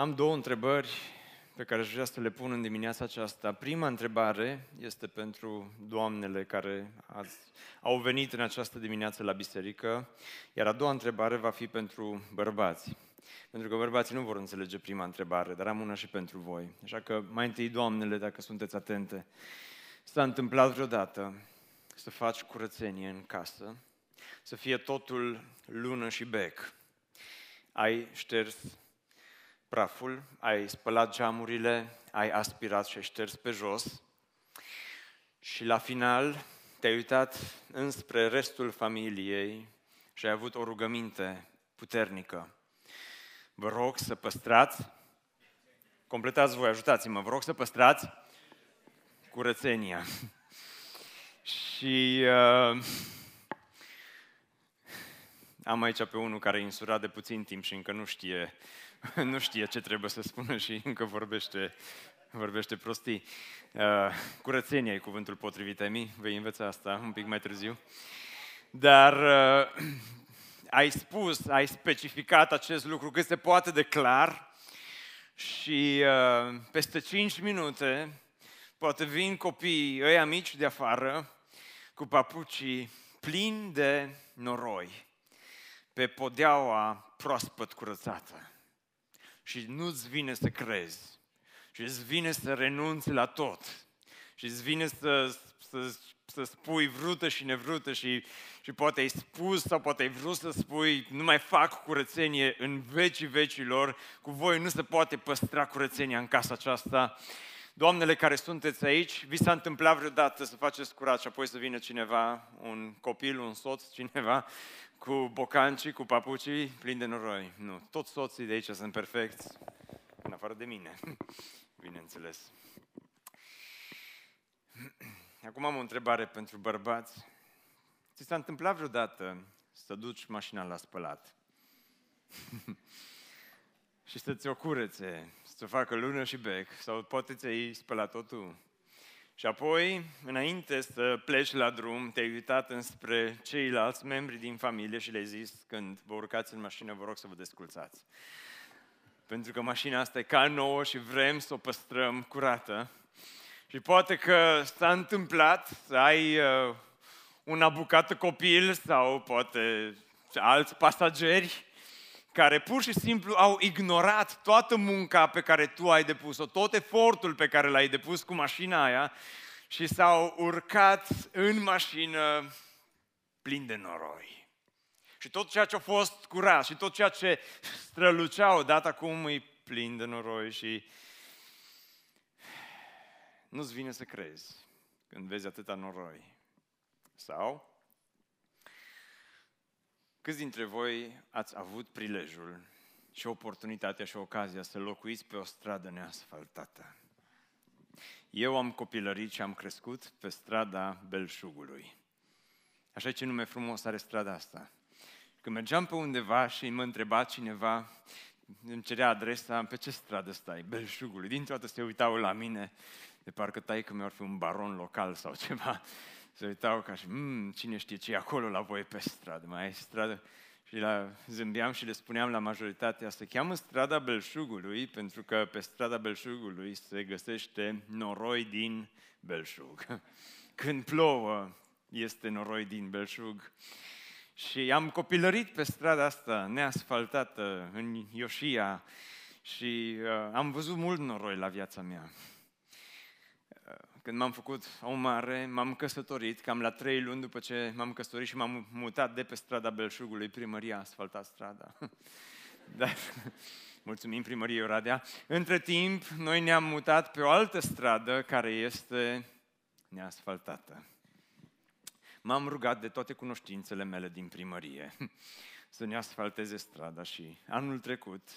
Am două întrebări pe care aș vrea să le pun în dimineața aceasta. Prima întrebare este pentru doamnele care azi, au venit în această dimineață la biserică, iar a doua întrebare va fi pentru bărbați. Pentru că bărbații nu vor înțelege prima întrebare, dar am una și pentru voi. Așa că mai întâi, doamnele, dacă sunteți atente, s-a întâmplat vreodată să faci curățenie în casă, să fie totul lună și bec. Ai șters praful, ai spălat geamurile, ai aspirat și ai șters pe jos și la final te-ai uitat înspre restul familiei și ai avut o rugăminte puternică. Vă rog să păstrați, completați voi, ajutați-mă, vă rog să păstrați curățenia. și uh, am aici pe unul care e insurat de puțin timp și încă nu știe nu știe ce trebuie să spună și încă vorbește, vorbește prostii. Uh, curățenia e cuvântul potrivit, Emi, vei învăța asta un pic mai târziu. Dar uh, ai spus, ai specificat acest lucru cât se poate de clar și uh, peste 5 minute poate vin copiii ăia mici de afară cu papucii plini de noroi pe podeaua proaspăt curățată și nu-ți vine să crezi. Și îți vine să renunți la tot. Și îți vine să, să, să spui vrută și nevrută și, și poate ai spus sau poate ai vrut să spui nu mai fac curățenie în vecii vecilor, cu voi nu se poate păstra curățenia în casa aceasta. Doamnele care sunteți aici, vi s-a întâmplat vreodată să faceți curat și apoi să vină cineva, un copil, un soț, cineva, cu bocancii, cu papucii plini de noroi. Nu, toți soții de aici sunt perfecți, în afară de mine, bineînțeles. Acum am o întrebare pentru bărbați. Ți s-a întâmplat vreodată să duci mașina la spălat? și să ți-o curețe, să o facă lună și bec, sau poate ți-ai spălat-o tu. Și apoi, înainte să pleci la drum, te-ai uitat înspre ceilalți membri din familie și le-ai zis, când vă urcați în mașină, vă rog să vă desculțați. Pentru că mașina asta e ca nouă și vrem să o păstrăm curată. Și poate că s-a întâmplat să ai uh, un abucat copil sau poate alți pasageri care pur și simplu au ignorat toată munca pe care tu ai depus-o, tot efortul pe care l-ai depus cu mașina aia și s-au urcat în mașină plin de noroi. Și tot ceea ce a fost curat și tot ceea ce strălucea odată acum e plin de noroi și nu-ți vine să crezi când vezi atâta noroi. Sau Câți dintre voi ați avut prilejul și oportunitatea și ocazia să locuiți pe o stradă neasfaltată? Eu am copilărit și am crescut pe strada Belșugului. Așa ce nume frumos are strada asta. Când mergeam pe undeva și mă întreba cineva, îmi cerea adresa, pe ce stradă stai? Belșugului. Dintr-o dată se uitau la mine, de parcă tai că mi-ar fi un baron local sau ceva se uitau ca și, mmm, cine știe ce e acolo la voi pe stradă, mai ai stradă? Și la, zâmbeam și le spuneam la majoritatea, se cheamă strada Belșugului, pentru că pe strada Belșugului se găsește noroi din Belșug. Când plouă, este noroi din Belșug. Și am copilărit pe strada asta neasfaltată în Ioșia și uh, am văzut mult noroi la viața mea când m-am făcut om mare, m-am căsătorit, cam la trei luni după ce m-am căsătorit și m-am mutat de pe strada Belșugului, primăria a asfaltat strada. Dar, mulțumim primăriei Oradea. Între timp, noi ne-am mutat pe o altă stradă care este neasfaltată. M-am rugat de toate cunoștințele mele din primărie să ne asfalteze strada și anul trecut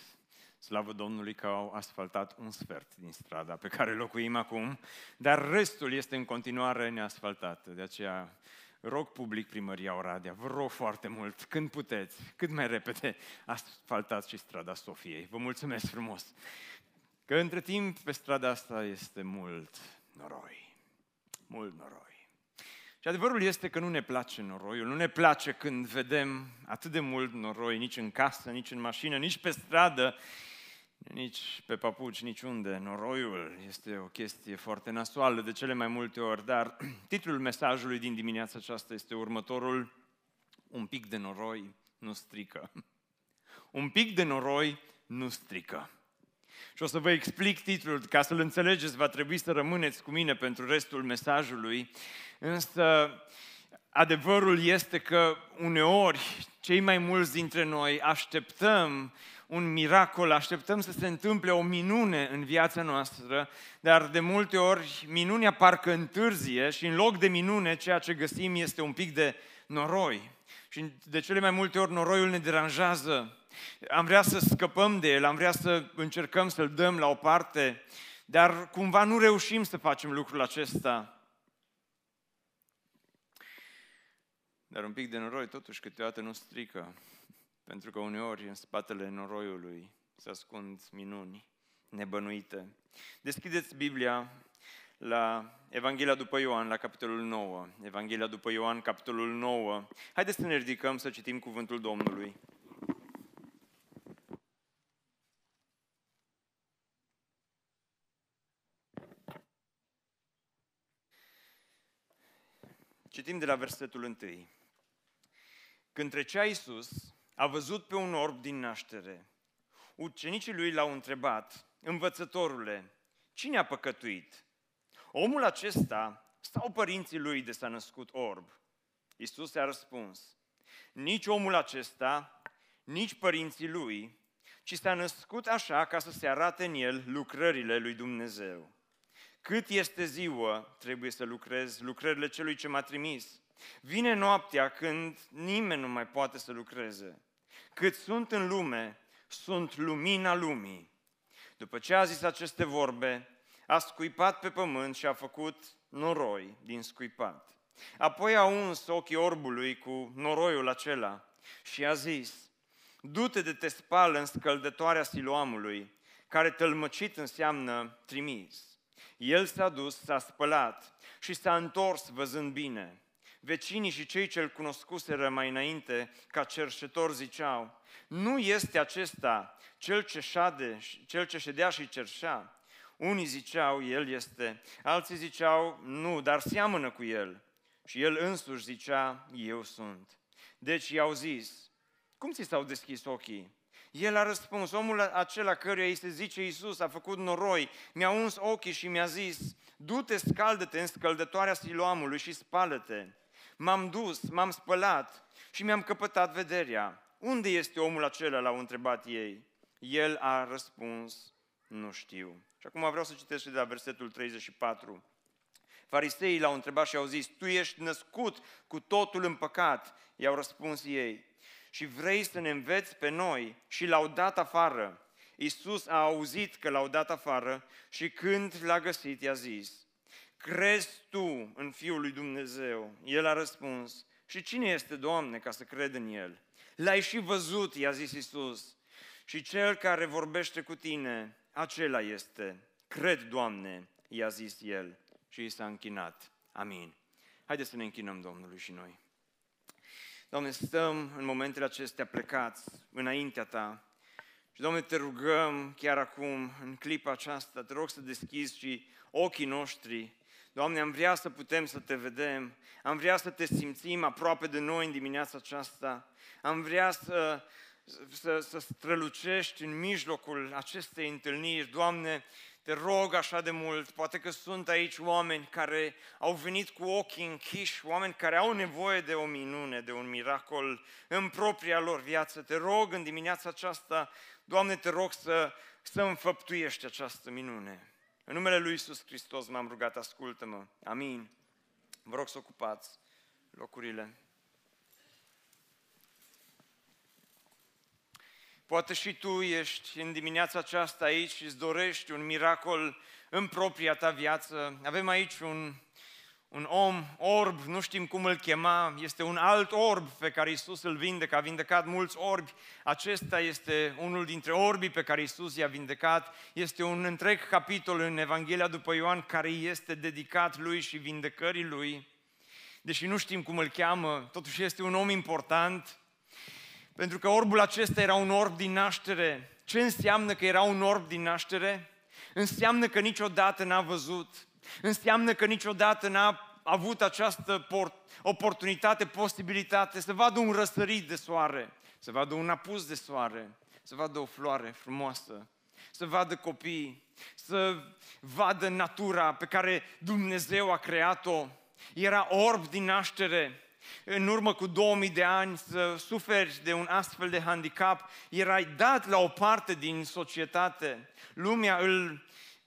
Slavă Domnului că au asfaltat un sfert din strada pe care locuim acum, dar restul este în continuare neasfaltat. De aceea rog public primăria Oradea, vă rog foarte mult, când puteți, cât mai repede, asfaltați și strada Sofiei. Vă mulțumesc frumos! Că între timp pe strada asta este mult noroi. Mult noroi. Și adevărul este că nu ne place noroiul, nu ne place când vedem atât de mult noroi, nici în casă, nici în mașină, nici pe stradă, nici pe papuci, nici unde. Noroiul este o chestie foarte nasoală de cele mai multe ori, dar titlul mesajului din dimineața aceasta este următorul. Un pic de noroi nu strică. Un pic de noroi nu strică. Și o să vă explic titlul, ca să-l înțelegeți, va trebui să rămâneți cu mine pentru restul mesajului. Însă, adevărul este că uneori, cei mai mulți dintre noi așteptăm un miracol, așteptăm să se întâmple o minune în viața noastră, dar de multe ori minunea parcă întârzie și în loc de minune ceea ce găsim este un pic de noroi. Și de cele mai multe ori noroiul ne deranjează. Am vrea să scăpăm de el, am vrea să încercăm să-l dăm la o parte, dar cumva nu reușim să facem lucrul acesta. Dar un pic de noroi totuși câteodată nu strică. Pentru că uneori în spatele noroiului se ascund minuni nebănuite. Deschideți Biblia la Evanghelia după Ioan, la capitolul 9. Evanghelia după Ioan, capitolul 9. Haideți să ne ridicăm să citim cuvântul Domnului. Citim de la versetul 1. Când trecea Iisus, a văzut pe un orb din naștere. Ucenicii lui l-au întrebat, învățătorule, cine a păcătuit? Omul acesta sau părinții lui de s-a născut orb? Iisus a răspuns, nici omul acesta, nici părinții lui, ci s-a născut așa ca să se arate în el lucrările lui Dumnezeu. Cât este ziua, trebuie să lucrez lucrările celui ce m-a trimis. Vine noaptea când nimeni nu mai poate să lucreze. Cât sunt în lume, sunt lumina lumii. După ce a zis aceste vorbe, a scuipat pe pământ și a făcut noroi din scuipat. Apoi a uns ochii orbului cu noroiul acela și a zis, du-te de te spală în scăldătoarea siloamului, care tălmăcit înseamnă trimis. El s-a dus, s-a spălat și s-a întors văzând bine. Vecinii și cei ce-l cunoscuseră mai înainte ca cerșetor ziceau, nu este acesta cel ce, șade, cel ce ședea și cerșea. Unii ziceau, el este, alții ziceau, nu, dar seamănă cu el. Și el însuși zicea, eu sunt. Deci i-au zis, cum ți s-au deschis ochii? El a răspuns, omul acela căruia îi se zice Iisus a făcut noroi, mi-a uns ochii și mi-a zis, du-te, scaldă-te în scăldătoarea siloamului și spală-te. M-am dus, m-am spălat și mi-am căpătat vederea. Unde este omul acela? L-au întrebat ei. El a răspuns, nu știu. Și acum vreau să citesc de la versetul 34. Fariseii l-au întrebat și au zis, tu ești născut cu totul în păcat. I-au răspuns ei, și vrei să ne înveți pe noi și l-au dat afară. Iisus a auzit că l-au dat afară și când l-a găsit i-a zis, crezi tu în Fiul lui Dumnezeu? El a răspuns, și cine este, Doamne, ca să cred în El? L-ai și văzut, i-a zis Iisus, și cel care vorbește cu tine, acela este. Cred, Doamne, i-a zis El și i s-a închinat. Amin. Haideți să ne închinăm Domnului și noi. Doamne, stăm în momentele acestea plecați înaintea Ta și, Doamne, te rugăm chiar acum, în clipa aceasta, te rog să deschizi și ochii noștri. Doamne, am vrea să putem să Te vedem, am vrea să Te simțim aproape de noi în dimineața aceasta, am vrea să, să, să strălucești în mijlocul acestei întâlniri. Doamne, te rog așa de mult, poate că sunt aici oameni care au venit cu ochii închiși, oameni care au nevoie de o minune, de un miracol în propria lor viață. Te rog în dimineața aceasta, Doamne, te rog să, să înfăptuiești această minune. În numele Lui Iisus Hristos m-am rugat, ascultă-mă. Amin. Vă rog să ocupați locurile. Poate și tu ești în dimineața aceasta aici și îți dorești un miracol în propria ta viață. Avem aici un, un om orb, nu știm cum îl chema, este un alt orb pe care Isus îl vindecă, a vindecat mulți orbi. Acesta este unul dintre orbii pe care Isus i-a vindecat. Este un întreg capitol în Evanghelia după Ioan care este dedicat lui și vindecării lui. Deși nu știm cum îl cheamă, totuși este un om important Pentru că orbul acesta era un orb din naștere. Ce înseamnă că era un orb din naștere? Înseamnă că niciodată n-a văzut. Înseamnă că niciodată n-a avut această oportunitate, posibilitate să vadă un răsărit de soare, să vadă un apus de soare, să vadă o floare frumoasă, să vadă copii, să vadă natura pe care Dumnezeu a creat-o. Era orb din naștere. În urmă cu 2000 de ani să suferi de un astfel de handicap, erai dat la o parte din societate. Lumea îl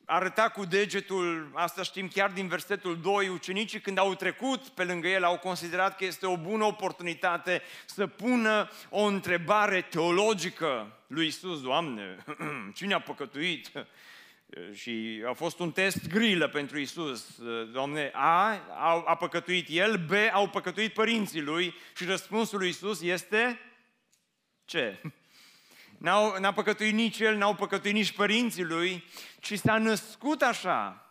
arăta cu degetul, asta știm chiar din versetul 2, ucenicii când au trecut pe lângă el au considerat că este o bună oportunitate să pună o întrebare teologică lui Isus, Doamne, cine a păcătuit? Și a fost un test grilă pentru Isus. Doamne, A, a, a păcătuit el, B, au păcătuit părinții lui și răspunsul lui Isus este ce? N-au, n-a păcătuit nici el, n-au păcătuit nici părinții lui, ci s-a născut așa,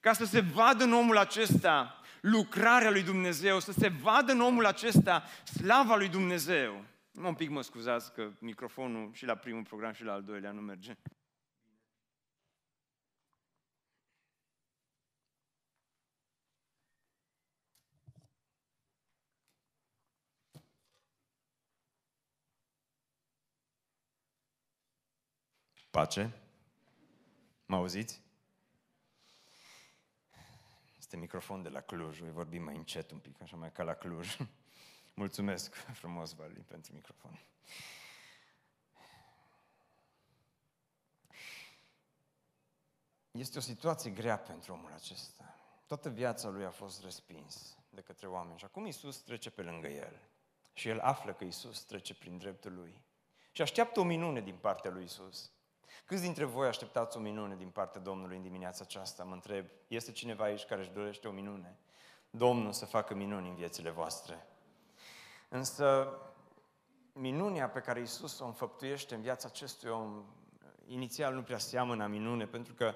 ca să se vadă în omul acesta lucrarea lui Dumnezeu, să se vadă în omul acesta slava lui Dumnezeu. Mă un pic mă scuzați că microfonul și la primul program și la al doilea nu merge. Pace. Mă auziți? Este microfon de la Cluj, voi vorbi mai încet un pic, așa mai ca la Cluj. Mulțumesc frumos, Vali, pentru microfon. Este o situație grea pentru omul acesta. Toată viața lui a fost respins de către oameni și acum Isus trece pe lângă el. Și el află că Isus trece prin dreptul lui. Și așteaptă o minune din partea lui Isus. Câți dintre voi așteptați o minune din partea Domnului în dimineața aceasta? Mă întreb, este cineva aici care își dorește o minune? Domnul să facă minuni în viețile voastre. Însă, minunea pe care Isus o înfăptuiește în viața acestui om, inițial nu prea seamănă minune, pentru că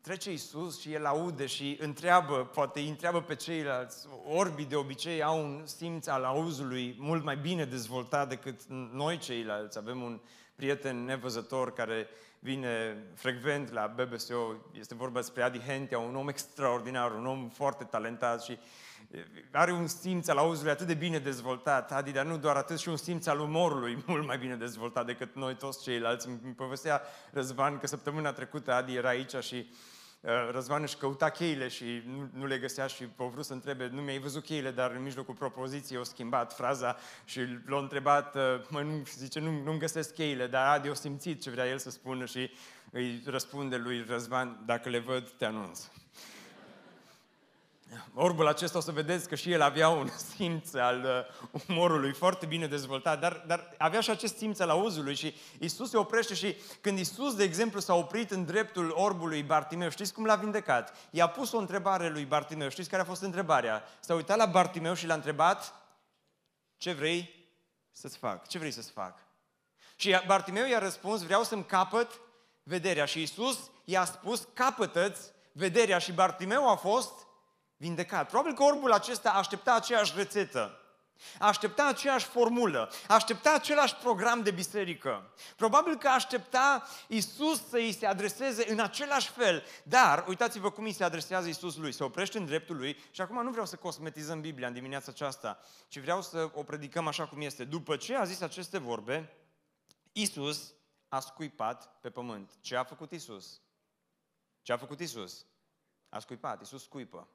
trece Isus și el aude și întreabă, poate îi întreabă pe ceilalți. Orbii de obicei au un simț al auzului mult mai bine dezvoltat decât noi ceilalți. Avem un prieten nevăzător care vine frecvent la BBSO, este vorba despre Adi Hentea, un om extraordinar, un om foarte talentat și are un simț al auzului atât de bine dezvoltat, Adi, dar nu doar atât, și un simț al umorului mult mai bine dezvoltat decât noi toți ceilalți. Îmi povestea Răzvan că săptămâna trecută Adi era aici și Uh, Răzvan își căuta cheile și nu, nu le găsea și a vrut să întrebe, nu mi-ai văzut cheile, dar în mijlocul propoziției o schimbat fraza și l-a întrebat, uh, mă, nu, zice, nu, nu găsesc cheile, dar Adi a simțit ce vrea el să spună și îi răspunde lui Răzvan, dacă le văd, te anunț. Orbul acesta o să vedeți că și el avea un simț al uh, umorului foarte bine dezvoltat, dar, dar avea și acest simț al auzului și Isus se oprește și când Isus, de exemplu, s-a oprit în dreptul orbului Bartimeu, știți cum l-a vindecat? I-a pus o întrebare lui Bartimeu, știți care a fost întrebarea? S-a uitat la Bartimeu și l-a întrebat, ce vrei să-ți fac? Ce vrei să-ți fac? Și Bartimeu i-a răspuns, vreau să-mi capăt vederea. Și Isus i-a spus, capătă-ți vederea. Și Bartimeu a fost vindecat. Probabil că orbul acesta aștepta aceeași rețetă, aștepta aceeași formulă, aștepta același program de biserică. Probabil că aștepta Isus să îi se adreseze în același fel. Dar, uitați-vă cum îi se adresează Isus lui. Se oprește în dreptul lui și acum nu vreau să cosmetizăm Biblia în dimineața aceasta, ci vreau să o predicăm așa cum este. După ce a zis aceste vorbe, Isus a scuipat pe pământ. Ce a făcut Isus? Ce a făcut Isus? A scuipat. Isus scuipă.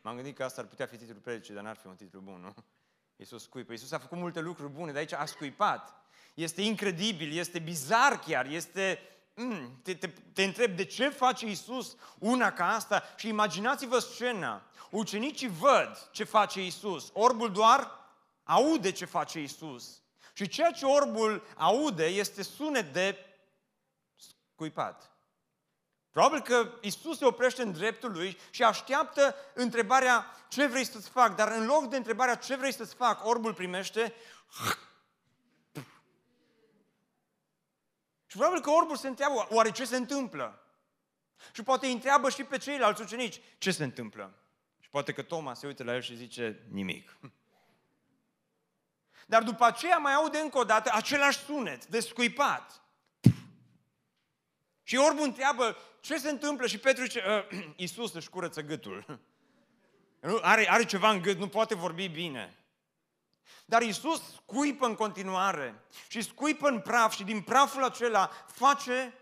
M-am gândit că asta ar putea fi titlul predicii, dar n-ar fi un titlu bun, nu? Iisus scuipă. Iisus a făcut multe lucruri bune, de aici a scuipat. Este incredibil, este bizar chiar, este... Mm, te, te, te întreb de ce face Iisus una ca asta și imaginați-vă scena. Ucenicii văd ce face Iisus. Orbul doar aude ce face Iisus. Și ceea ce orbul aude este sunet de scuipat. Probabil că Isus se oprește în dreptul lui și așteaptă întrebarea ce vrei să-ți fac, dar în loc de întrebarea ce vrei să-ți fac, orbul primește și probabil că orbul se întreabă, oare ce se întâmplă? Și poate îi întreabă și pe ceilalți ucenici, ce se întâmplă? Și poate că Toma se uită la el și zice, nimic. Dar după aceea mai aude încă o dată același sunet de scuipat. Și orbul întreabă ce se întâmplă și Petru zice, ă, Iisus își curăță gâtul. Are, are ceva în gât, nu poate vorbi bine. Dar Iisus scuipă în continuare și scuipă în praf și din praful acela face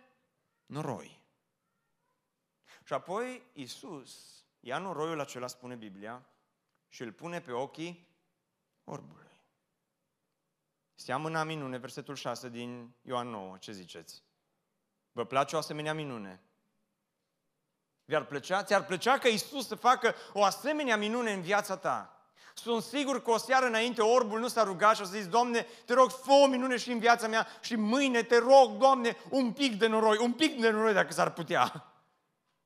noroi. Și apoi Iisus ia noroiul acela, spune Biblia, și îl pune pe ochii orbului. Seamănă minune, versetul 6 din Ioan 9, ce ziceți? Vă place o asemenea minune? Vi-ar plăcea? Ți-ar plăcea că Isus să facă o asemenea minune în viața ta? Sunt sigur că o seară înainte orbul nu s-a rugat și a zis, Doamne, te rog, fă o minune și în viața mea și mâine te rog, Doamne, un pic de noroi, un pic de noroi dacă s-ar putea.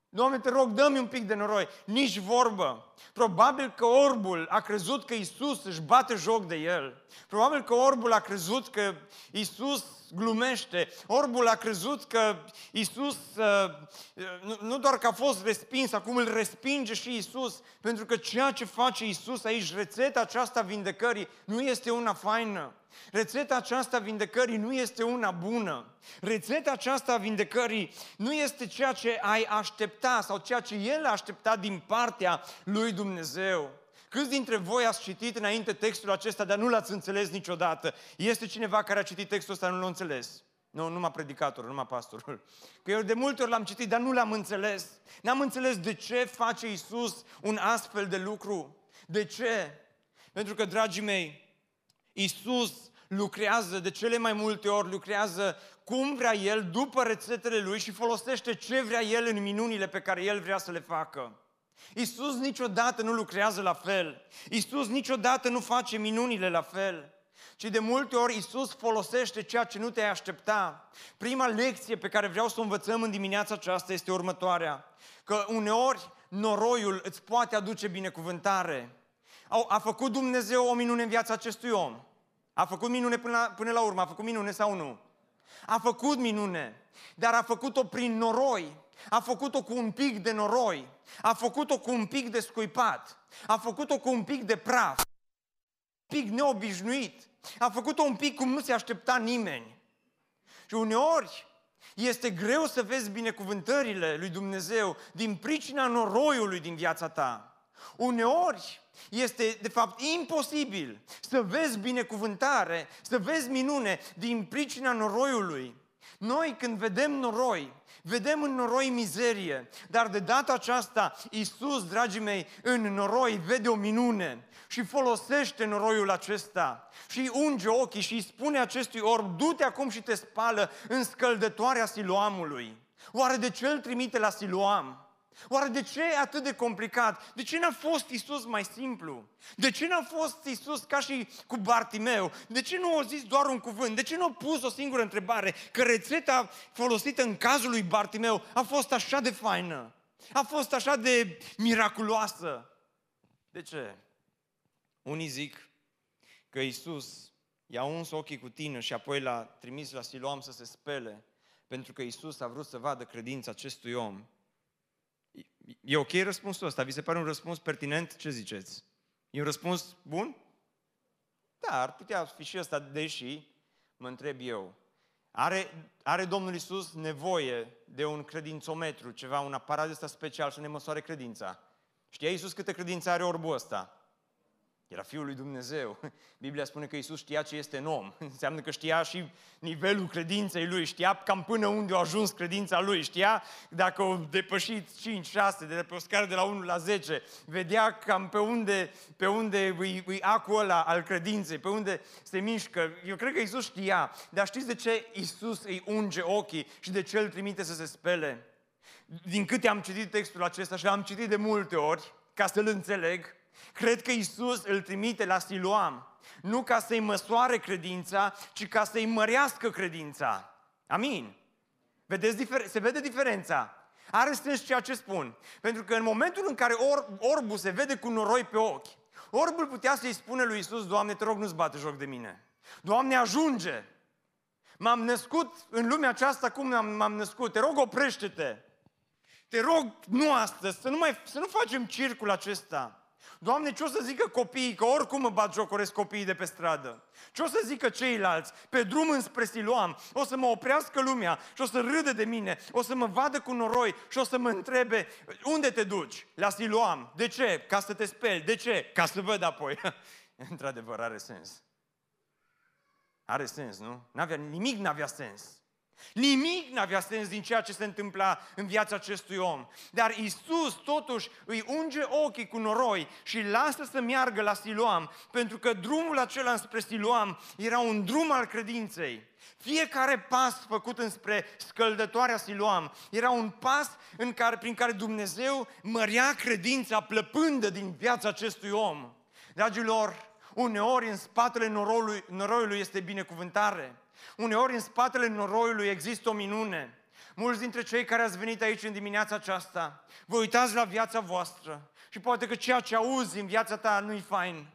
Doamne, te rog, dă-mi un pic de noroi. Nici vorbă. Probabil că orbul a crezut că Isus își bate joc de el. Probabil că orbul a crezut că Isus glumește. Orbul a crezut că Isus, uh, nu, nu doar că a fost respins, acum îl respinge și Isus, pentru că ceea ce face Isus aici, rețeta aceasta vindecării, nu este una faină. Rețeta aceasta vindecării nu este una bună. Rețeta aceasta vindecării nu este ceea ce ai aștepta sau ceea ce El a așteptat din partea lui Dumnezeu. Câți dintre voi ați citit înainte textul acesta, dar nu l-ați înțeles niciodată? Este cineva care a citit textul ăsta, nu l-a înțeles? Nu, numai predicatorul, numai pastorul. Că eu de multe ori l-am citit, dar nu l-am înțeles. N-am înțeles de ce face Isus un astfel de lucru. De ce? Pentru că, dragii mei, Isus lucrează de cele mai multe ori, lucrează cum vrea El, după rețetele Lui și folosește ce vrea El în minunile pe care El vrea să le facă. Isus niciodată nu lucrează la fel. Isus niciodată nu face minunile la fel. Ci de multe ori Isus folosește ceea ce nu te-ai aștepta. Prima lecție pe care vreau să o învățăm în dimineața aceasta este următoarea. Că uneori noroiul îți poate aduce binecuvântare. A făcut Dumnezeu o minune în viața acestui om. A făcut minune până la, până la urmă. A făcut minune sau nu? A făcut minune. Dar a făcut-o prin noroi. A făcut-o cu un pic de noroi. A făcut-o cu un pic de scuipat. A făcut-o cu un pic de praf. Un pic neobișnuit. A făcut-o un pic cum nu se aștepta nimeni. Și uneori este greu să vezi binecuvântările lui Dumnezeu din pricina noroiului din viața ta. Uneori este, de fapt, imposibil să vezi binecuvântare, să vezi minune din pricina noroiului. Noi, când vedem noroi, vedem în noroi mizerie, dar de data aceasta, Iisus, dragii mei, în noroi vede o minune și folosește noroiul acesta și unge ochii și îi spune acestui orb, du-te acum și te spală în scăldătoarea siloamului. Oare de ce îl trimite la siloam? Oare de ce e atât de complicat? De ce n-a fost Isus mai simplu? De ce n-a fost Isus ca și cu Bartimeu? De ce nu a zis doar un cuvânt? De ce nu a pus o singură întrebare? Că rețeta folosită în cazul lui Bartimeu a fost așa de faină, a fost așa de miraculoasă. De ce? Unii zic că Isus i-a uns ochii cu tine și apoi l-a trimis la Siloam să se spele, pentru că Isus a vrut să vadă credința acestui om E ok răspunsul ăsta? Vi se pare un răspuns pertinent? Ce ziceți? E un răspuns bun? Da, ar putea fi și ăsta, deși, mă întreb eu, are, are Domnul Isus nevoie de un credințometru, ceva, un aparat ăsta special să ne măsoare credința. Știa Isus câte credință are orbul ăsta? Era Fiul lui Dumnezeu. Biblia spune că Isus știa ce este în om. Înseamnă că știa și nivelul credinței lui, știa cam până unde a ajuns credința lui, știa dacă o depășit 5-6, de pe o scară de la 1 la 10, vedea cam pe unde, pe unde îi, îi acul ăla al credinței, pe unde se mișcă. Eu cred că Isus știa, dar știți de ce Isus îi unge ochii și de ce îl trimite să se spele? Din câte am citit textul acesta și l-am citit de multe ori, ca să-l înțeleg, Cred că Isus îl trimite la Siloam, nu ca să-i măsoare credința, ci ca să-i mărească credința. Amin. Vedeți, se vede diferența. Are sens ceea ce spun. Pentru că în momentul în care or, orbul se vede cu noroi pe ochi, orbul putea să-i spună lui Isus, Doamne, te rog, nu-ți bate joc de mine. Doamne, ajunge! M-am născut în lumea aceasta cum m-am născut. Te rog, oprește-te! Te rog, nu astăzi, să nu, mai, să nu facem circul acesta. Doamne, ce o să zică copiii, că oricum mă bat jocoresc copiii de pe stradă? Ce o să zică ceilalți pe drum înspre Siloam? O să mă oprească lumea și o să râde de mine, o să mă vadă cu noroi și o să mă întrebe, unde te duci? La Siloam. De ce? Ca să te speli. De ce? Ca să văd apoi. Într-adevăr, are sens. Are sens, nu? N-avea, nimic n-avea sens. Nimic n-avea sens din ceea ce se întâmpla în viața acestui om. Dar Isus totuși îi unge ochii cu noroi și lasă să meargă la Siloam, pentru că drumul acela spre Siloam era un drum al credinței. Fiecare pas făcut înspre scăldătoarea Siloam era un pas în care, prin care Dumnezeu mărea credința plăpândă din viața acestui om. Dragilor, uneori în spatele noroiului, noroiului este binecuvântare. Uneori în spatele noroiului există o minune. Mulți dintre cei care ați venit aici în dimineața aceasta, vă uitați la viața voastră și poate că ceea ce auzi în viața ta nu-i fain.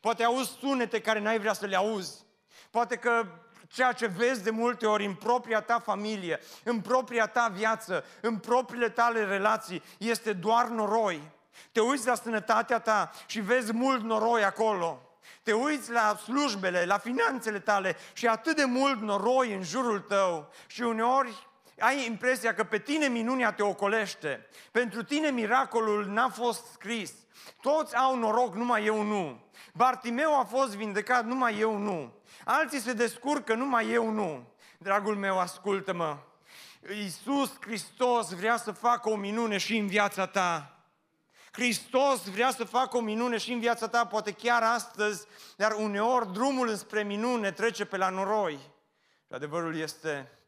Poate auzi sunete care n-ai vrea să le auzi. Poate că ceea ce vezi de multe ori în propria ta familie, în propria ta viață, în propriile tale relații, este doar noroi. Te uiți la sănătatea ta și vezi mult noroi acolo te uiți la slujbele, la finanțele tale și atât de mult noroi în jurul tău și uneori ai impresia că pe tine minunia te ocolește. Pentru tine miracolul n-a fost scris. Toți au noroc, numai eu nu. Bartimeu a fost vindecat, numai eu nu. Alții se descurcă, numai eu nu. Dragul meu, ascultă-mă. Iisus Hristos vrea să facă o minune și în viața ta. Hristos vrea să facă o minune și în viața ta, poate chiar astăzi, dar uneori drumul înspre minune trece pe la noroi. Și adevărul este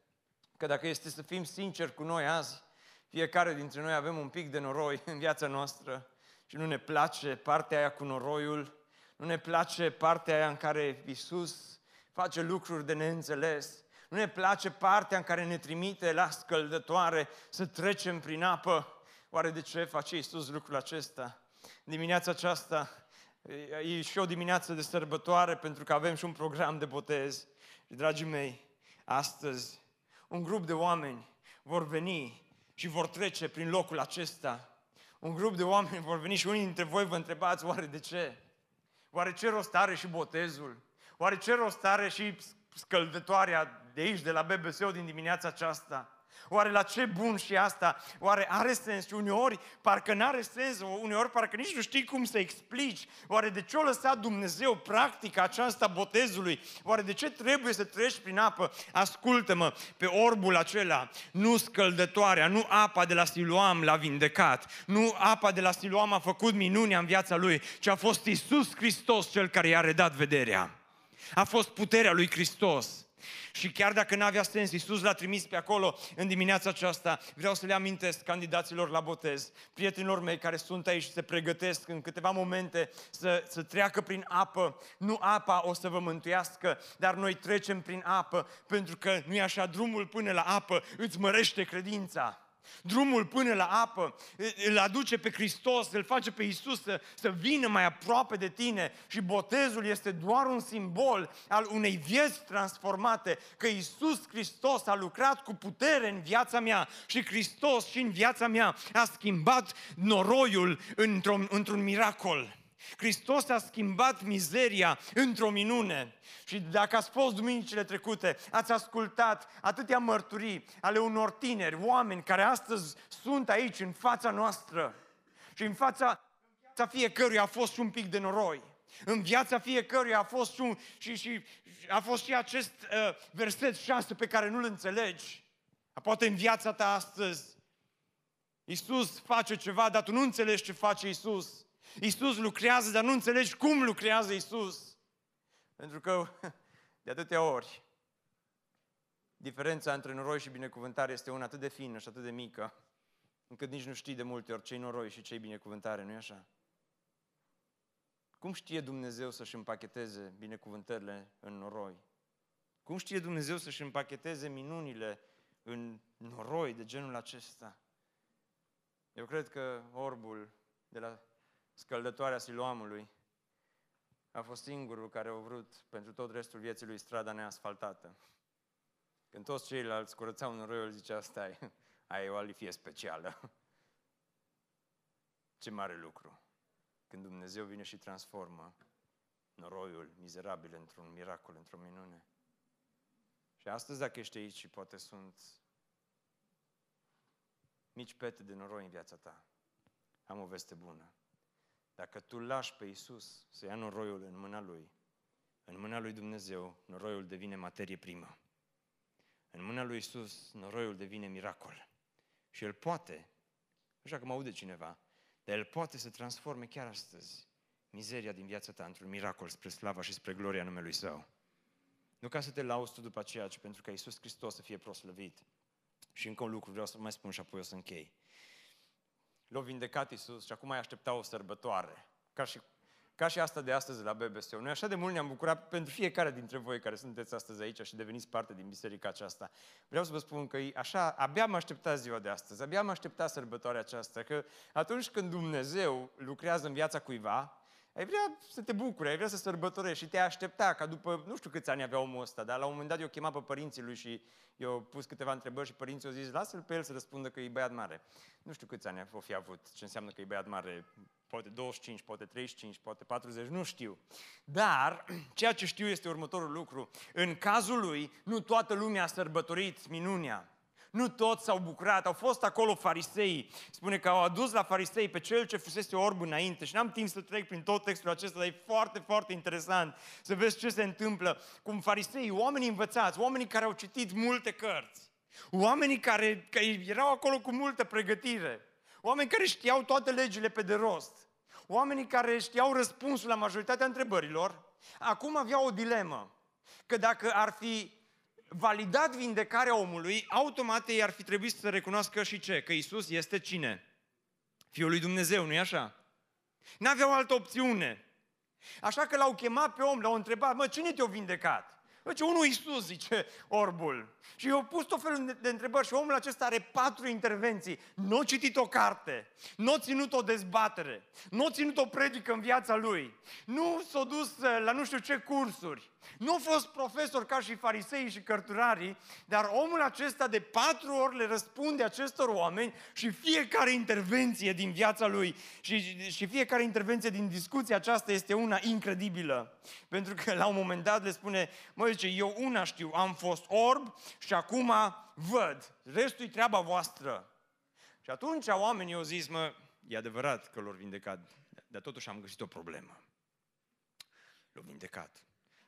că dacă este să fim sinceri cu noi azi, fiecare dintre noi avem un pic de noroi în viața noastră și nu ne place partea aia cu noroiul, nu ne place partea aia în care Isus face lucruri de neînțeles, nu ne place partea în care ne trimite la scăldătoare să trecem prin apă, Oare de ce face Iisus lucrul acesta? Dimineața aceasta e și o dimineață de sărbătoare pentru că avem și un program de botez. Și, dragii mei, astăzi un grup de oameni vor veni și vor trece prin locul acesta. Un grup de oameni vor veni și unii dintre voi vă întrebați, oare de ce? Oare ce rost are și botezul? Oare ce rost are și scăldătoarea de aici, de la BBC din dimineața aceasta? Oare la ce bun și asta? Oare are sens? Și uneori parcă nu are sens, uneori parcă nici nu știi cum să explici. Oare de ce o lăsat Dumnezeu practica aceasta botezului? Oare de ce trebuie să treci prin apă? Ascultă-mă, pe orbul acela, nu scăldătoarea, nu apa de la Siloam l-a vindecat, nu apa de la Siloam a făcut minunea în viața lui, ci a fost Isus Hristos cel care i-a redat vederea. A fost puterea lui Hristos. Și chiar dacă n-avea sens, Iisus l-a trimis pe acolo în dimineața aceasta. Vreau să le amintesc candidaților la botez, prietenilor mei care sunt aici și se pregătesc în câteva momente să, să treacă prin apă. Nu apa o să vă mântuiască, dar noi trecem prin apă, pentru că nu e așa, drumul până la apă îți mărește credința. Drumul până la apă îl aduce pe Hristos, îl face pe Isus să, să vină mai aproape de tine și botezul este doar un simbol al unei vieți transformate, că Isus Hristos a lucrat cu putere în viața mea și Hristos și în viața mea a schimbat noroiul într-un, într-un miracol. Hristos a schimbat mizeria într-o minune. Și dacă ați fost duminicile trecute, ați ascultat atâtea mărturii ale unor tineri, oameni care astăzi sunt aici în fața noastră. Și în fața, în viața fiecăruia a fost un pic de noroi. În viața fiecăruia a fost și, un, și, și a fost și acest uh, verset 6 pe care nu-l înțelegi. Poate în viața ta astăzi Iisus face ceva, dar tu nu înțelegi ce face Iisus. Iisus lucrează, dar nu înțelegi cum lucrează Iisus. Pentru că de atâtea ori diferența între noroi și binecuvântare este una atât de fină și atât de mică, încât nici nu știi de multe ori ce noroi și ce binecuvântare, nu-i așa? Cum știe Dumnezeu să-și împacheteze binecuvântările în noroi? Cum știe Dumnezeu să-și împacheteze minunile în noroi de genul acesta? Eu cred că orbul de la scăldătoarea Siloamului, a fost singurul care a vrut pentru tot restul vieții lui strada neasfaltată. Când toți ceilalți curățau noroiul, zicea, stai, ai o alifie specială. Ce mare lucru! când Dumnezeu vine și transformă noroiul mizerabil într-un miracol, într-o minune. Și astăzi, dacă ești aici și poate sunt mici pete de noroi în viața ta, am o veste bună. Dacă tu lași pe Isus să ia noroiul în mâna Lui, în mâna Lui Dumnezeu, noroiul devine materie primă. În mâna Lui Isus, noroiul devine miracol. Și El poate, așa că mă aude cineva, dar El poate să transforme chiar astăzi mizeria din viața ta într-un miracol spre slava și spre gloria numelui Său. Nu ca să te lauzi tu după aceea, ci pentru ca Iisus Hristos să fie proslăvit. Și încă un lucru vreau să mai spun și apoi o să închei. L-a vindecat Iisus și acum mai aștepta o sărbătoare. Ca și, ca și asta de astăzi la BBSO. Noi așa de mult ne-am bucurat pentru fiecare dintre voi care sunteți astăzi aici și deveniți parte din biserica aceasta. Vreau să vă spun că așa, abia am așteptat ziua de astăzi, abia am așteptat sărbătoarea aceasta, că atunci când Dumnezeu lucrează în viața cuiva, ai vrea să te bucuri, ai vrea să sărbătorești și te aștepta ca după, nu știu câți ani avea omul ăsta, dar la un moment dat eu chema pe părinții lui și eu pus câteva întrebări și părinții au zis, lasă-l pe el să răspundă că e băiat mare. Nu știu câți ani o fi avut, ce înseamnă că e băiat mare, poate 25, poate 35, poate 40, nu știu. Dar ceea ce știu este următorul lucru. În cazul lui, nu toată lumea a sărbătorit minunea. Nu toți s-au bucurat, au fost acolo farisei. Spune că au adus la farisei pe cel ce fusese orb înainte și n-am timp să trec prin tot textul acesta, dar e foarte, foarte interesant să vezi ce se întâmplă. Cum farisei, oamenii învățați, oamenii care au citit multe cărți, oamenii care, care erau acolo cu multă pregătire, oameni care știau toate legile pe de rost, oamenii care știau răspunsul la majoritatea întrebărilor, acum aveau o dilemă. Că dacă ar fi validat vindecarea omului, automat ei ar fi trebuit să recunoască și ce? Că Isus este cine? Fiul lui Dumnezeu, nu-i așa? N-aveau altă opțiune. Așa că l-au chemat pe om, l-au întrebat, mă, cine te-a vindecat? Zice, unul Iisus, zice orbul. Și i-au pus tot felul de întrebări și omul acesta are patru intervenții. Nu a citit o carte, nu a ținut o dezbatere, nu a ținut o predică în viața lui, nu s-a dus uh, la nu știu ce cursuri, nu a fost profesor ca și farisei și cărturarii, dar omul acesta de patru ori le răspunde acestor oameni și fiecare intervenție din viața lui și, și fiecare intervenție din discuția aceasta este una incredibilă. Pentru că la un moment dat le spune, mă zice, eu una știu, am fost orb și acum văd, restul e treaba voastră. Și atunci oamenii au zis, mă, e adevărat că l-au vindecat, dar totuși am găsit o problemă. L-au vindecat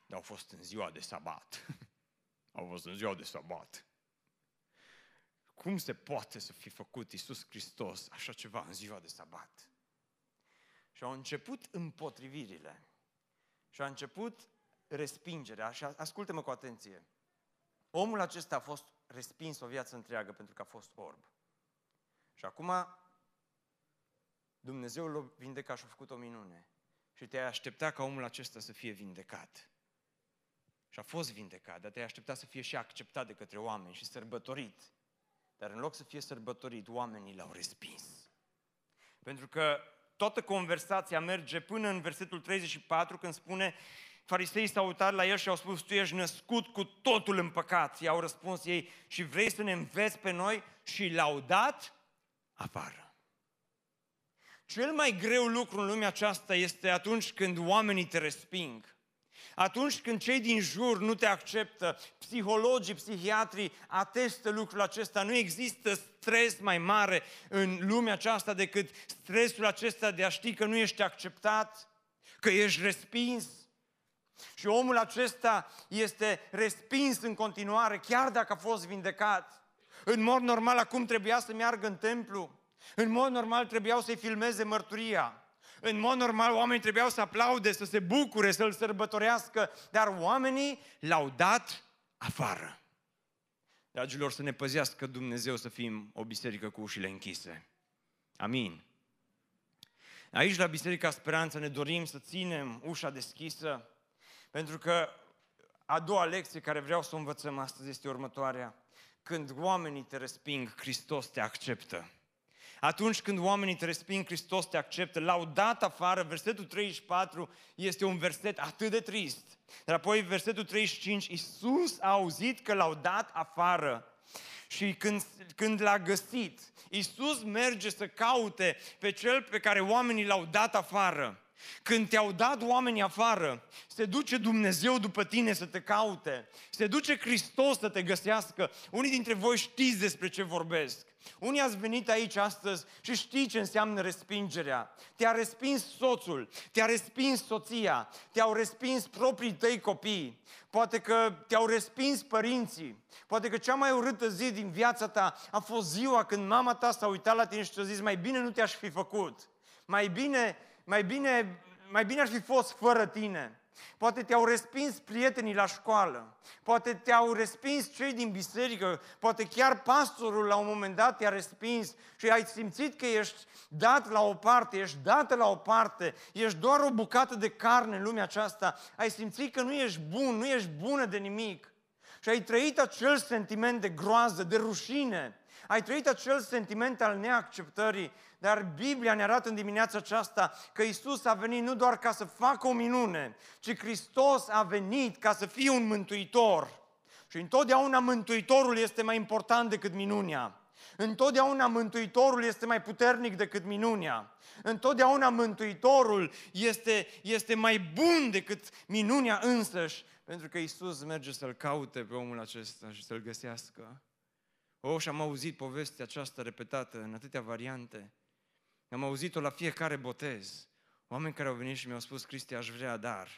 dar au fost în ziua de sabat. au fost în ziua de sabat. Cum se poate să fi făcut Isus Hristos așa ceva în ziua de sabat? Și au început împotrivirile. Și a început respingerea. Și ascultă-mă cu atenție. Omul acesta a fost respins o viață întreagă pentru că a fost orb. Și acum Dumnezeu l-a vindecat și a făcut o minune. Și te-ai aștepta ca omul acesta să fie vindecat. Și a fost vindecat, dar te-ai aștepta să fie și acceptat de către oameni și sărbătorit. Dar în loc să fie sărbătorit, oamenii l-au respins. Pentru că toată conversația merge până în versetul 34, când spune Fariseii s-au uitat la el și au spus, tu ești născut cu totul în păcat. I-au răspuns ei, și vrei să ne înveți pe noi? Și l-au dat afară. Cel mai greu lucru în lumea aceasta este atunci când oamenii te resping. Atunci când cei din jur nu te acceptă, psihologii, psihiatrii atestă lucrul acesta. Nu există stres mai mare în lumea aceasta decât stresul acesta de a ști că nu ești acceptat, că ești respins. Și omul acesta este respins în continuare, chiar dacă a fost vindecat. În mod normal, acum trebuia să meargă în templu. În mod normal trebuiau să-i filmeze mărturia. În mod normal, oamenii trebuiau să aplaude, să se bucure, să-l sărbătorească, dar oamenii l-au dat afară. Dragilor, să ne păzească Dumnezeu să fim o biserică cu ușile închise. Amin. Aici, la Biserica Speranță, ne dorim să ținem ușa deschisă, pentru că a doua lecție care vreau să o învățăm astăzi este următoarea. Când oamenii te resping, Hristos te acceptă. Atunci când oamenii te resping, Hristos te acceptă. L-au dat afară. Versetul 34 este un verset atât de trist. Dar apoi versetul 35, Iisus a auzit că l-au dat afară. Și când, când l-a găsit, Iisus merge să caute pe cel pe care oamenii l-au dat afară. Când te-au dat oamenii afară, se duce Dumnezeu după tine să te caute, se duce Hristos să te găsească. Unii dintre voi știți despre ce vorbesc. Unii ați venit aici astăzi și știți ce înseamnă respingerea. Te-a respins soțul, te-a respins soția, te-au respins proprii tăi copii, poate că te-au respins părinții, poate că cea mai urâtă zi din viața ta a fost ziua când mama ta s-a uitat la tine și ți-a zis mai bine nu te-aș fi făcut, mai bine, mai bine, mai bine ar fi fost fără tine. Poate te-au respins prietenii la școală, poate te-au respins cei din biserică, poate chiar pastorul la un moment dat te-a respins și ai simțit că ești dat la o parte, ești dată la o parte, ești doar o bucată de carne în lumea aceasta, ai simțit că nu ești bun, nu ești bună de nimic. Și ai trăit acel sentiment de groază, de rușine, ai trăit acel sentiment al neacceptării, dar Biblia ne arată în dimineața aceasta că Isus a venit nu doar ca să facă o minune, ci Hristos a venit ca să fie un mântuitor. Și întotdeauna mântuitorul este mai important decât minunea. Întotdeauna Mântuitorul este mai puternic decât minunea. Întotdeauna Mântuitorul este, este mai bun decât minunea însăși, pentru că Isus merge să-l caute pe omul acesta și să-l găsească. O, și am auzit povestea aceasta repetată în atâtea variante. Am auzit-o la fiecare botez. Oameni care au venit și mi-au spus, Cristi, aș vrea, dar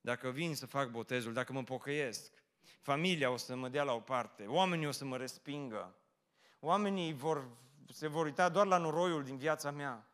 dacă vin să fac botezul, dacă mă pocăiesc, familia o să mă dea la o parte, oamenii o să mă respingă, oamenii vor, se vor uita doar la noroiul din viața mea.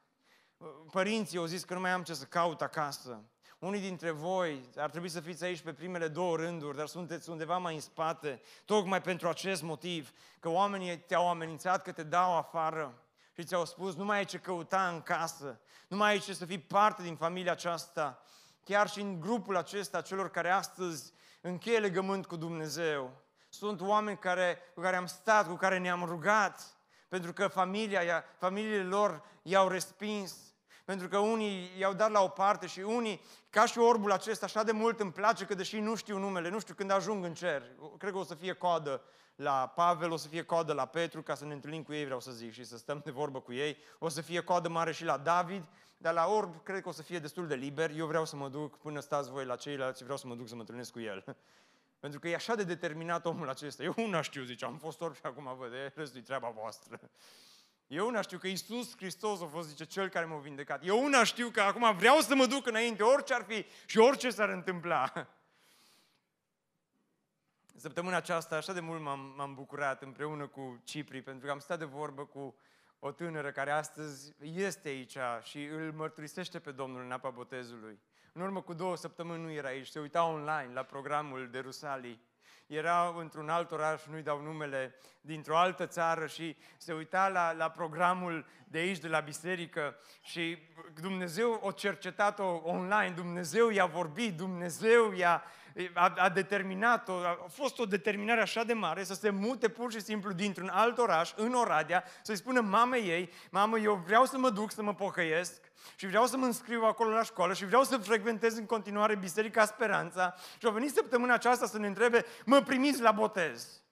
Părinții au zis că nu mai am ce să caut acasă. Unii dintre voi ar trebui să fiți aici pe primele două rânduri, dar sunteți undeva mai în spate, tocmai pentru acest motiv, că oamenii te-au amenințat că te dau afară și ți-au spus nu mai ai ce căuta în casă, nu mai ai ce să fii parte din familia aceasta, chiar și în grupul acesta, celor care astăzi încheie legământ cu Dumnezeu. Sunt oameni care, cu care am stat, cu care ne-am rugat, pentru că familia, familiile lor i-au respins pentru că unii i-au dat la o parte și unii, ca și orbul acesta, așa de mult îmi place că deși nu știu numele, nu știu când ajung în cer, cred că o să fie coadă la Pavel, o să fie coadă la Petru, ca să ne întâlnim cu ei, vreau să zic, și să stăm de vorbă cu ei. O să fie coadă mare și la David, dar la orb cred că o să fie destul de liber. Eu vreau să mă duc, până stați voi la ceilalți, vreau să mă duc să mă întâlnesc cu el. Pentru că e așa de determinat omul acesta. Eu una știu, zice, am fost orb și acum văd, e restul treaba voastră. Eu una știu că Isus Hristos a fost, zice, Cel care m-a vindecat. Eu una știu că acum vreau să mă duc înainte, orice ar fi și orice s-ar întâmpla. Săptămâna aceasta așa de mult m-am, m-am bucurat împreună cu Cipri, pentru că am stat de vorbă cu o tânără care astăzi este aici și îl mărturisește pe Domnul în apa botezului. În urmă cu două săptămâni nu era aici, se uita online la programul de Rusalii era într-un alt oraș, nu-i dau numele, dintr-o altă țară și se uita la, la programul de aici, de la biserică și Dumnezeu o cercetat-o online, Dumnezeu i-a vorbit, Dumnezeu i-a, a, a determinat-o, a fost o determinare așa de mare să se mute pur și simplu dintr-un alt oraș, în Oradea, să-i spună mamei ei, mamă, eu vreau să mă duc să mă pocăiesc, și vreau să mă înscriu acolo la școală și vreau să frecventez în continuare Biserica Speranța și au venit săptămâna aceasta să ne întrebe, mă primiți la botez?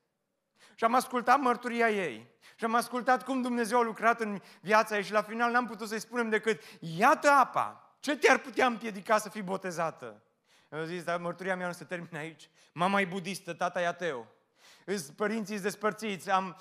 Și am ascultat mărturia ei. Și am ascultat cum Dumnezeu a lucrat în viața ei și la final n-am putut să-i spunem decât, iată apa, ce te-ar putea împiedica să fii botezată? Eu zis, dar mărturia mea nu se termină aici. Mama e budistă, tata e ateu. Îs părinții despărțiți. Am,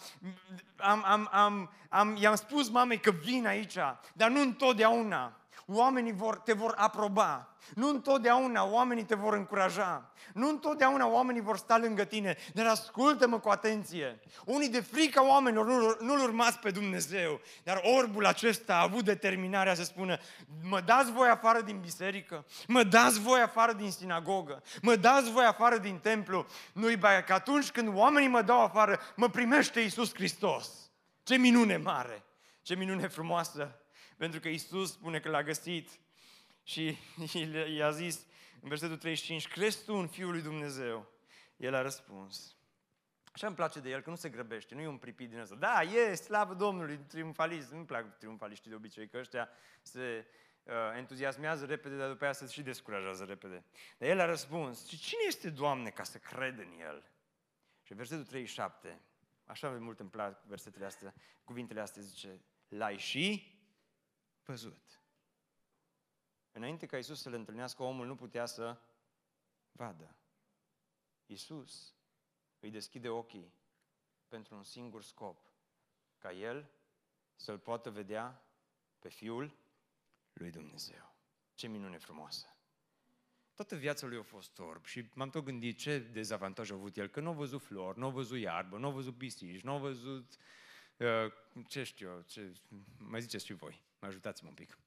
am, am, am, am, i-am spus mamei că vin aici, dar nu întotdeauna. Oamenii vor, te vor aproba. Nu întotdeauna oamenii te vor încuraja. Nu întotdeauna oamenii vor sta lângă tine. Dar ascultă-mă cu atenție. Unii de frica oamenilor nu, nu-L urmați pe Dumnezeu. Dar orbul acesta a avut determinarea să spună mă dați voi afară din biserică, mă dați voi afară din sinagogă, mă dați voi afară din templu. Nu-i bai că atunci când oamenii mă dau afară, mă primește Iisus Hristos. Ce minune mare! Ce minune frumoasă! Pentru că Iisus spune că l-a găsit și i-a zis în versetul 35, crezi tu în Fiul lui Dumnezeu? El a răspuns. Așa îmi place de el, că nu se grăbește, nu e un pripit din ăsta. Da, e, slavă Domnului, triumfalist. Nu-mi plac triumfaliștii de obicei, că ăștia se uh, entuziasmează repede, dar după aia se și descurajează repede. Dar el a răspuns, și cine este, Doamne, ca să cred în El? Și versetul 37, așa de mult îmi plac versetele astea, cuvintele astea, zice, l-ai și văzut. Înainte ca Isus să le întâlnească, omul nu putea să vadă. Isus îi deschide ochii pentru un singur scop, ca el să-l poată vedea pe Fiul lui Dumnezeu. Ce minune frumoasă! Toată viața lui a fost orb și m-am tot gândit ce dezavantaj a avut el, că nu a văzut flori, nu a văzut iarbă, nu a văzut pisici, nu a văzut, uh, ce știu eu, ce, mai ziceți și voi, mă ajutați-mă un pic.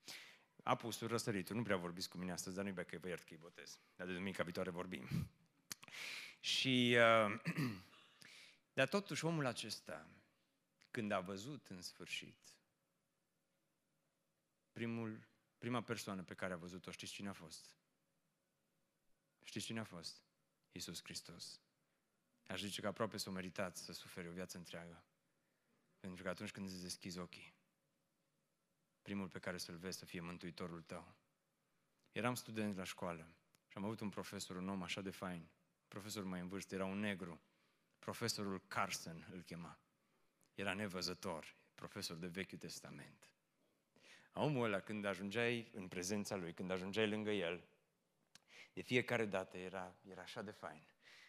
Apusul, răsăritul, nu prea vorbiți cu mine astăzi, dar nu-i că vă iert că botez. Dar de duminica viitoare vorbim. Și, uh, dar totuși omul acesta, când a văzut în sfârșit, primul, prima persoană pe care a văzut-o, știți cine a fost? Știți cine a fost? Iisus Hristos. Aș zice că aproape s-o meritat să suferi o viață întreagă. Pentru că atunci când îți deschizi ochii, primul pe care să-l vezi să fie Mântuitorul tău. Eram student la școală și am avut un profesor, un om așa de fain. Profesorul mai în vârstă era un negru. Profesorul Carson îl chema. Era nevăzător, profesor de Vechiul Testament. Omul ăla, când ajungeai în prezența lui, când ajungeai lângă el, de fiecare dată era, era așa de fain.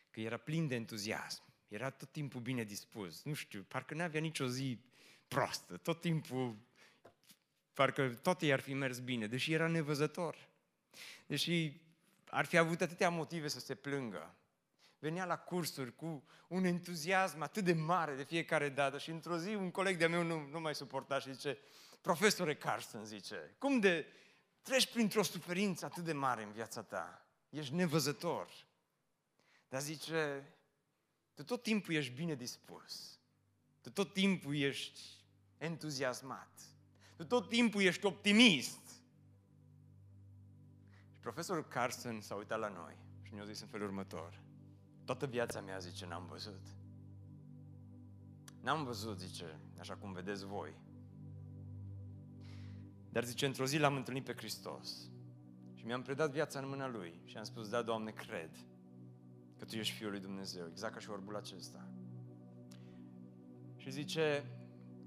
Că era plin de entuziasm. Era tot timpul bine dispus. Nu știu, parcă nu avea nicio zi proastă. Tot timpul, parcă tot i-ar fi mers bine, deși era nevăzător. Deși ar fi avut atâtea motive să se plângă. Venea la cursuri cu un entuziasm atât de mare de fiecare dată și într-o zi un coleg de-a meu nu, nu mai suporta și zice, profesore Carson, zice, cum de treci printr-o suferință atât de mare în viața ta? ești nevăzător. Dar zice, tu tot timpul ești bine dispus. Tu tot timpul ești entuziasmat. Tu tot timpul ești optimist. Și profesorul Carson s-a uitat la noi și ne-a zis în felul următor. Toată viața mea, zice, n-am văzut. N-am văzut, zice, așa cum vedeți voi. Dar zice, într-o zi l-am întâlnit pe Hristos. Și mi-am predat viața în mâna Lui și am spus, da, Doamne, cred că Tu ești Fiul lui Dumnezeu, exact ca și orbul acesta. Și zice,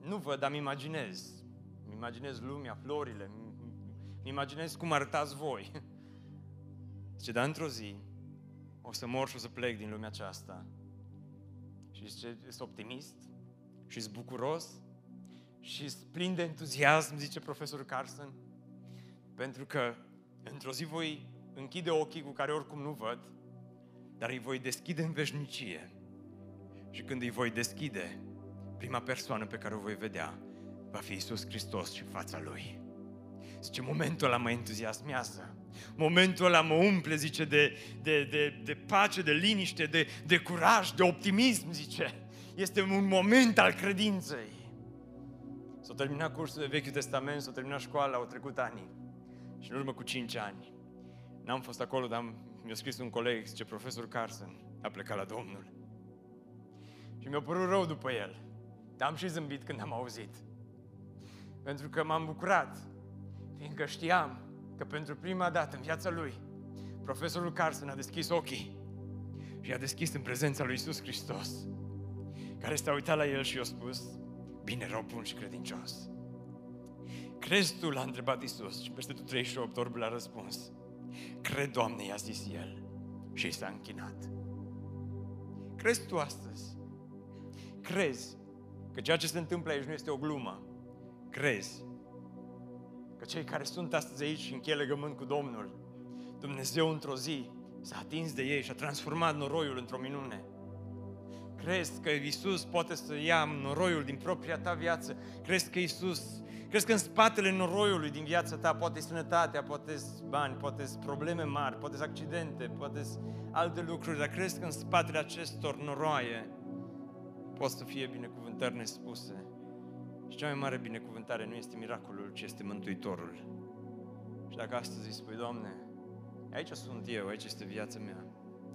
nu văd, dar mi imaginez. Mi imaginez lumea, florile, mi imaginez cum arătați voi. Zice, dar într-o zi o să mor și o să plec din lumea aceasta. Și zice, ești optimist și ești bucuros și plin de entuziasm, zice profesorul Carson, pentru că Într-o zi voi închide ochii cu care oricum nu văd, dar îi voi deschide în veșnicie. Și când îi voi deschide, prima persoană pe care o voi vedea va fi Isus Hristos și fața Lui. Zice, momentul ăla mă entuziasmează. Momentul ăla mă umple, zice, de, de, de, de pace, de liniște, de, de curaj, de optimism, zice. Este un moment al credinței. S-a terminat cursul de Vechiul Testament, s-a terminat școala, au trecut ani. Și în urmă cu 5 ani, n-am fost acolo, dar mi-a scris un coleg, zice, profesor Carson, a plecat la Domnul. Și mi-a părut rău după el. Dar am și zâmbit când am auzit. Pentru că m-am bucurat, fiindcă știam că pentru prima dată în viața lui, profesorul Carson a deschis ochii și a deschis în prezența lui Isus Hristos, care s-a uitat la el și i-a spus, bine, rău bun și credincios. Crezi tu? L-a întrebat Isus și peste tu 38 orbul a răspuns. Cred, Doamne, i-a zis el și s-a închinat. Crezi tu astăzi? Crezi că ceea ce se întâmplă aici nu este o glumă? Crezi că cei care sunt astăzi aici și încheie legământ cu Domnul, Dumnezeu într-o zi s-a atins de ei și a transformat noroiul într-o minune? Crezi că Isus poate să ia noroiul din propria ta viață? Crezi că Isus Crezi că în spatele noroiului din viața ta poate sănătatea, poate bani, poate probleme mari, poate accidente, poate alte lucruri, dar crezi că în spatele acestor noroaie pot să fie binecuvântări nespuse. Și cea mai mare binecuvântare nu este miracolul, ci este Mântuitorul. Și dacă astăzi îi spui, Doamne, aici sunt eu, aici este viața mea,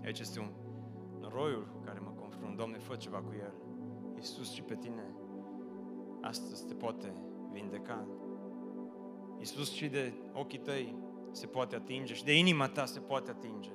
aici este un noroiul cu care mă confrunt, Doamne, fă ceva cu el. Iisus și pe tine, astăzi te poate vindeca. Iisus și de ochii tăi se poate atinge și de inima ta se poate atinge.